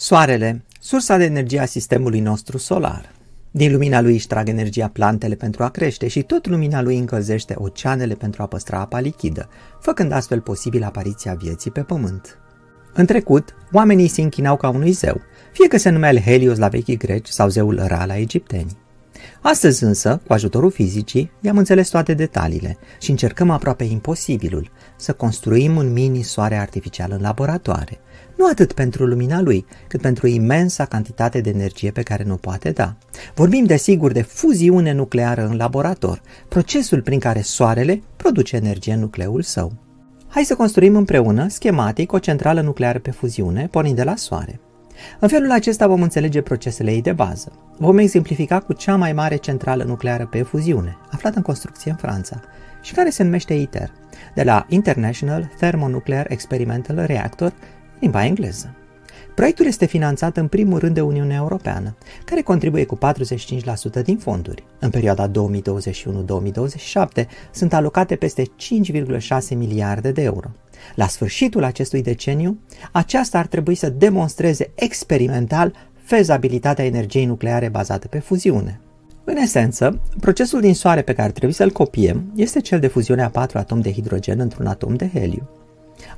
Soarele, sursa de energie a sistemului nostru solar. Din lumina lui își trag energia plantele pentru a crește și tot lumina lui încălzește oceanele pentru a păstra apa lichidă, făcând astfel posibil apariția vieții pe pământ. În trecut, oamenii se închinau ca unui zeu, fie că se numea Helios la vechii greci sau zeul Ra la egipteni. Astăzi însă, cu ajutorul fizicii, i-am înțeles toate detaliile și încercăm aproape imposibilul, să construim un mini-soare artificial în laboratoare, nu atât pentru lumina lui, cât pentru imensa cantitate de energie pe care nu poate da. Vorbim desigur de fuziune nucleară în laborator, procesul prin care soarele produce energie în nucleul său. Hai să construim împreună, schematic, o centrală nucleară pe fuziune, pornind de la soare. În felul acesta vom înțelege procesele ei de bază. Vom exemplifica cu cea mai mare centrală nucleară pe fuziune, aflată în construcție în Franța, și care se numește ITER, de la International Thermonuclear Experimental Reactor, limba engleză. Proiectul este finanțat în primul rând de Uniunea Europeană, care contribuie cu 45% din fonduri. În perioada 2021-2027 sunt alocate peste 5,6 miliarde de euro. La sfârșitul acestui deceniu, aceasta ar trebui să demonstreze experimental fezabilitatea energiei nucleare bazată pe fuziune. În esență, procesul din soare pe care trebuie să-l copiem este cel de fuziune a patru atomi de hidrogen într-un atom de heliu.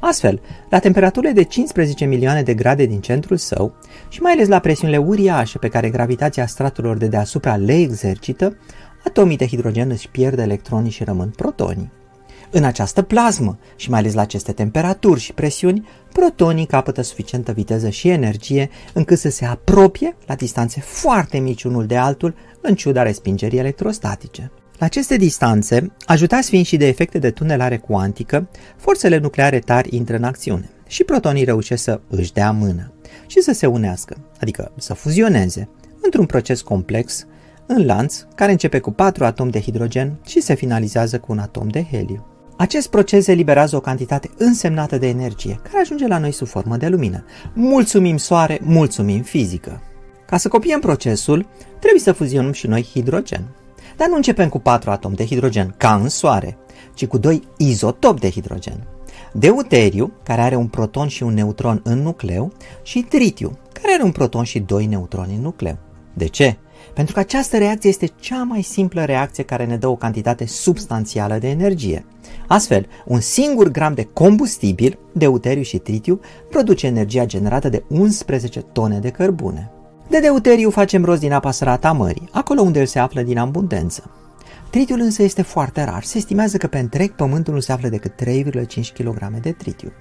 Astfel, la temperaturile de 15 milioane de grade din centrul său și mai ales la presiunile uriașe pe care gravitația straturilor de deasupra le exercită, atomii de hidrogen își pierd electronii și rămân protonii. În această plasmă și mai ales la aceste temperaturi și presiuni, protonii capătă suficientă viteză și energie încât să se apropie la distanțe foarte mici unul de altul în ciuda respingerii electrostatice. La aceste distanțe, ajutați fiind și de efecte de tunelare cuantică, forțele nucleare tari intră în acțiune și protonii reușesc să își dea mână și să se unească, adică să fuzioneze, într-un proces complex, în lanț, care începe cu patru atomi de hidrogen și se finalizează cu un atom de heliu. Acest proces eliberează o cantitate însemnată de energie, care ajunge la noi sub formă de lumină. Mulțumim soare, mulțumim fizică. Ca să copiem procesul, trebuie să fuzionăm și noi hidrogen. Dar nu începem cu patru atomi de hidrogen, ca în Soare, ci cu doi izotopi de hidrogen. Deuteriu, care are un proton și un neutron în nucleu, și tritiu, care are un proton și doi neutroni în nucleu. De ce? Pentru că această reacție este cea mai simplă reacție care ne dă o cantitate substanțială de energie. Astfel, un singur gram de combustibil, deuteriu și tritiu, produce energia generată de 11 tone de cărbune. De deuteriu facem rost din apa sărată a mării, acolo unde el se află din abundență. Tritiul însă este foarte rar. Se estimează că pe întreg pământul nu se află decât 3,5 kg de tritiu.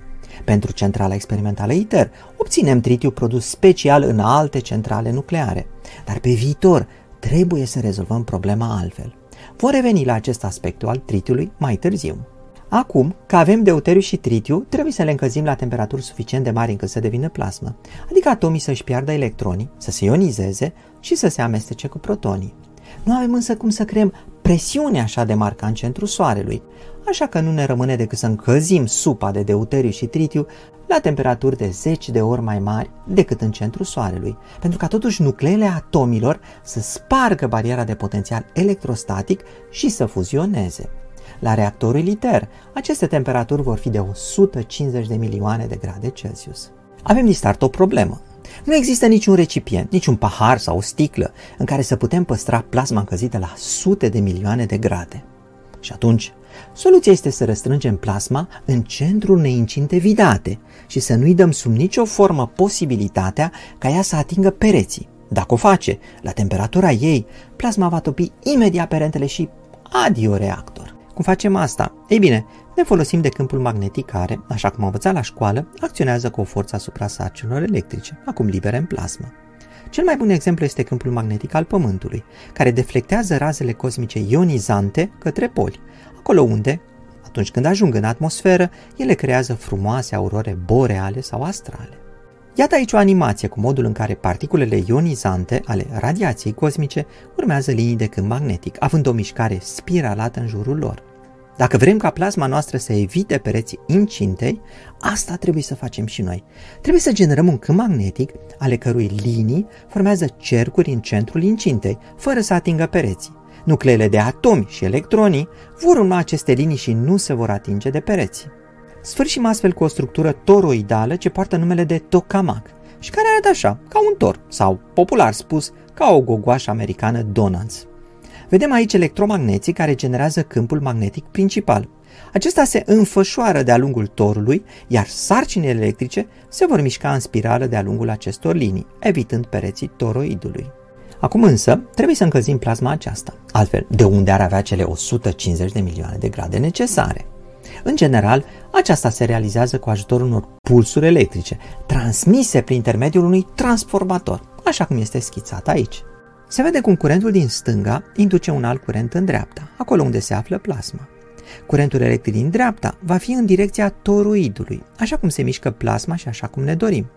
Pentru centrala experimentală ITER obținem tritiu produs special în alte centrale nucleare. Dar pe viitor trebuie să rezolvăm problema altfel. Vor reveni la acest aspect al tritiului mai târziu. Acum, că avem deuteriu și tritiu, trebuie să le încălzim la temperaturi suficient de mari încât să devină plasmă, adică atomii să-și piardă electronii, să se ionizeze și să se amestece cu protonii. Nu avem însă cum să creăm presiune așa de mare ca în centrul Soarelui, așa că nu ne rămâne decât să încălzim supa de deuteriu și tritiu la temperaturi de 10 de ori mai mari decât în centrul Soarelui, pentru ca totuși nucleele atomilor să spargă bariera de potențial electrostatic și să fuzioneze. La reactorul ITER, aceste temperaturi vor fi de 150 de milioane de grade Celsius. Avem din start o problemă. Nu există niciun recipient, niciun pahar sau o sticlă în care să putem păstra plasma încălzită la sute de milioane de grade. Și atunci, soluția este să răstrângem plasma în centrul unei incinte vidate și să nu-i dăm sub nicio formă posibilitatea ca ea să atingă pereții. Dacă o face, la temperatura ei, plasma va topi imediat perentele și adio reactor. Cum facem asta? Ei bine, ne folosim de câmpul magnetic care, așa cum am învățat la școală, acționează cu o forță asupra sarcinilor electrice, acum libere în plasmă. Cel mai bun exemplu este câmpul magnetic al Pământului, care deflectează razele cosmice ionizante către poli, acolo unde, atunci când ajung în atmosferă, ele creează frumoase aurore boreale sau astrale. Iată aici o animație cu modul în care particulele ionizante ale radiației cosmice urmează linii de câmp magnetic, având o mișcare spiralată în jurul lor. Dacă vrem ca plasma noastră să evite pereții incintei, asta trebuie să facem și noi. Trebuie să generăm un câmp magnetic ale cărui linii formează cercuri în centrul incintei, fără să atingă pereții. Nucleele de atomi și electronii vor urma aceste linii și nu se vor atinge de pereți. Sfârșim astfel cu o structură toroidală ce poartă numele de tokamak, și care arată așa, ca un tor, sau, popular spus, ca o gogoașă americană Donuts. Vedem aici electromagneții care generează câmpul magnetic principal. Acesta se înfășoară de-a lungul torului, iar sarcinile electrice se vor mișca în spirală de-a lungul acestor linii, evitând pereții toroidului. Acum însă, trebuie să încălzim plasma aceasta. Altfel, de unde ar avea cele 150 de milioane de grade necesare? În general, aceasta se realizează cu ajutorul unor pulsuri electrice, transmise prin intermediul unui transformator, așa cum este schițat aici. Se vede cum curentul din stânga induce un alt curent în dreapta, acolo unde se află plasma. Curentul electric din dreapta va fi în direcția toroidului, așa cum se mișcă plasma și așa cum ne dorim.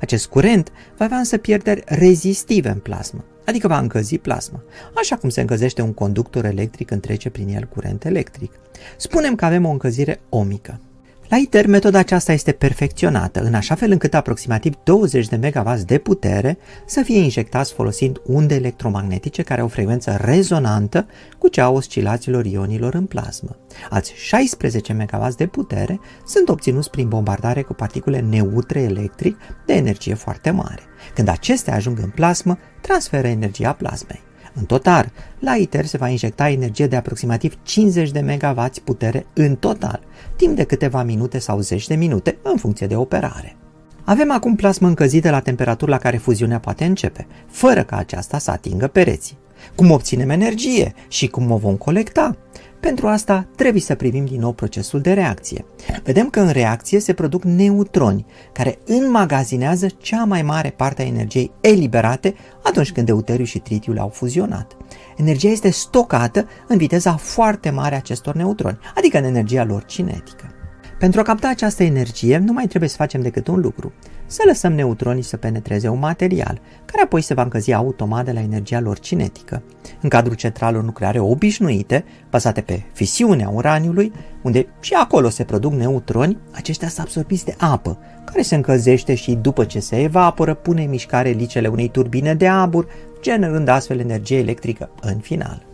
Acest curent va avea însă pierderi rezistive în plasmă, adică va încălzi plasma, așa cum se încălzește un conductor electric când trece prin el curent electric. Spunem că avem o încălzire omică. La ITER, metoda aceasta este perfecționată, în așa fel încât aproximativ 20 de MW de putere să fie injectați folosind unde electromagnetice care au o frecvență rezonantă cu cea a oscilațiilor ionilor în plasmă. Alți 16 MW de putere sunt obținuți prin bombardare cu particule neutre electric de energie foarte mare. Când acestea ajung în plasmă, transferă energia plasmei. În total, la ITER se va injecta energie de aproximativ 50 de MW putere în total, timp de câteva minute sau zeci de minute, în funcție de operare. Avem acum plasmă încălzită la temperatură la care fuziunea poate începe, fără ca aceasta să atingă pereții. Cum obținem energie și cum o vom colecta? Pentru asta trebuie să privim din nou procesul de reacție. Vedem că în reacție se produc neutroni care înmagazinează cea mai mare parte a energiei eliberate atunci când deuteriu și tritiul au fuzionat. Energia este stocată în viteza foarte mare a acestor neutroni, adică în energia lor cinetică. Pentru a capta această energie, nu mai trebuie să facem decât un lucru, să lăsăm neutronii să penetreze un material, care apoi se va încălzi automat de la energia lor cinetică. În cadrul centralelor nucleare obișnuite, bazate pe fisiunea uraniului, unde și acolo se produc neutroni, aceștia sunt absorbiți de apă, care se încălzește și după ce se evaporă, pune în mișcare licele unei turbine de abur, generând astfel energie electrică în final.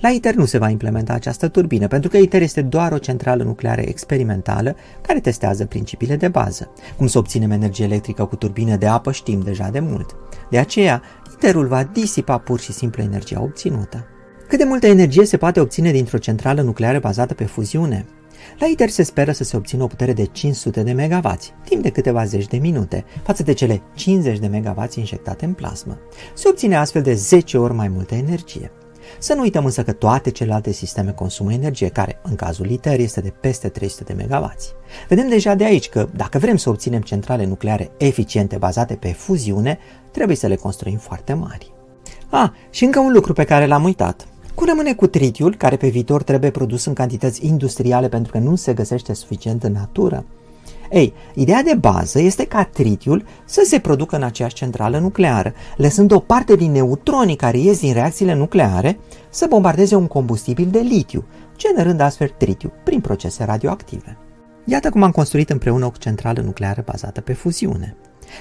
La ITER nu se va implementa această turbină, pentru că ITER este doar o centrală nucleară experimentală care testează principiile de bază. Cum să obținem energie electrică cu turbină de apă știm deja de mult. De aceea, ITER-ul va disipa pur și simplu energia obținută. Cât de multă energie se poate obține dintr-o centrală nucleară bazată pe fuziune? La ITER se speră să se obțină o putere de 500 de MW, timp de câteva zeci de minute, față de cele 50 de MW injectate în plasmă. Se obține astfel de 10 ori mai multă energie. Să nu uităm însă că toate celelalte sisteme consumă energie, care, în cazul ITER, este de peste 300 de MW. Vedem deja de aici că, dacă vrem să obținem centrale nucleare eficiente bazate pe fuziune, trebuie să le construim foarte mari. Ah, și încă un lucru pe care l-am uitat. Cum rămâne cu tritiul, care pe viitor trebuie produs în cantități industriale pentru că nu se găsește suficient în natură? Ei, ideea de bază este ca tritiul să se producă în aceeași centrală nucleară, lăsând o parte din neutronii care ies din reacțiile nucleare să bombardeze un combustibil de litiu, generând astfel tritiu prin procese radioactive. Iată cum am construit împreună o centrală nucleară bazată pe fuziune.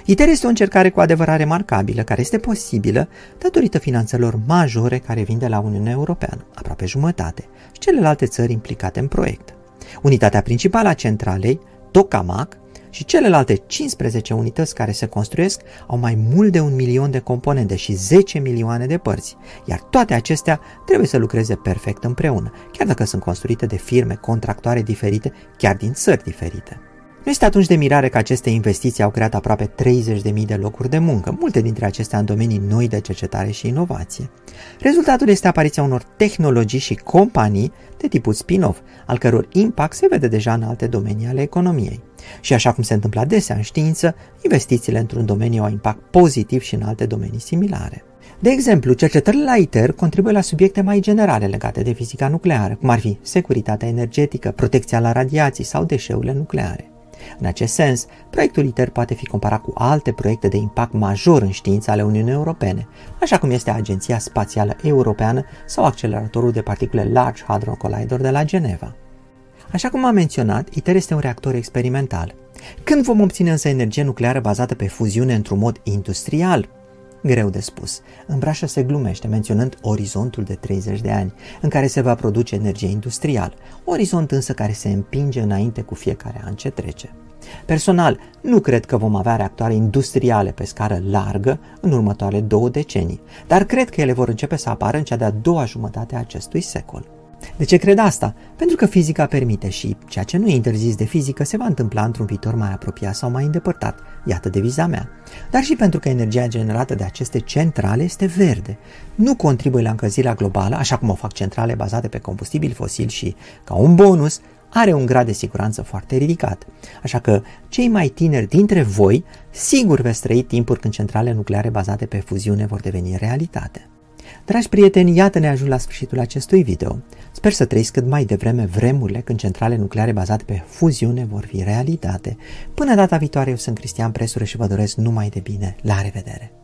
ITER este o încercare cu adevărat remarcabilă, care este posibilă datorită finanțelor majore care vin de la Uniunea Europeană, aproape jumătate, și celelalte țări implicate în proiect. Unitatea principală a centralei tokamak și celelalte 15 unități care se construiesc au mai mult de un milion de componente și 10 milioane de părți, iar toate acestea trebuie să lucreze perfect împreună, chiar dacă sunt construite de firme contractoare diferite, chiar din țări diferite. Nu este atunci de mirare că aceste investiții au creat aproape 30.000 de locuri de muncă, multe dintre acestea în domenii noi de cercetare și inovație. Rezultatul este apariția unor tehnologii și companii de tipul spin-off, al căror impact se vede deja în alte domenii ale economiei. Și așa cum se întâmplă adesea în știință, investițiile într-un domeniu au impact pozitiv și în alte domenii similare. De exemplu, cercetările la ITER contribuie la subiecte mai generale legate de fizica nucleară, cum ar fi securitatea energetică, protecția la radiații sau deșeurile nucleare. În acest sens, proiectul ITER poate fi comparat cu alte proiecte de impact major în știință ale Uniunii Europene, așa cum este Agenția Spațială Europeană sau acceleratorul de particule Large Hadron Collider de la Geneva. Așa cum am menționat, ITER este un reactor experimental. Când vom obține însă energie nucleară bazată pe fuziune într-un mod industrial, Greu de spus. În brașă se glumește menționând orizontul de 30 de ani, în care se va produce energie industrială, orizont însă care se împinge înainte cu fiecare an ce trece. Personal, nu cred că vom avea reactoare industriale pe scară largă în următoarele două decenii, dar cred că ele vor începe să apară în cea de-a doua jumătate a acestui secol. De ce cred asta? Pentru că fizica permite și ceea ce nu e interzis de fizică se va întâmpla într-un viitor mai apropiat sau mai îndepărtat. Iată deviza mea. Dar și pentru că energia generată de aceste centrale este verde. Nu contribuie la încălzirea globală, așa cum o fac centrale bazate pe combustibili fosili și, ca un bonus, are un grad de siguranță foarte ridicat. Așa că cei mai tineri dintre voi sigur veți trăi timpuri când centrale nucleare bazate pe fuziune vor deveni realitate. Dragi prieteni, iată ne ajung la sfârșitul acestui video. Sper să trăiți cât mai devreme vremurile când centrale nucleare bazate pe fuziune vor fi realitate. Până data viitoare, eu sunt Cristian Presure și vă doresc numai de bine. La revedere!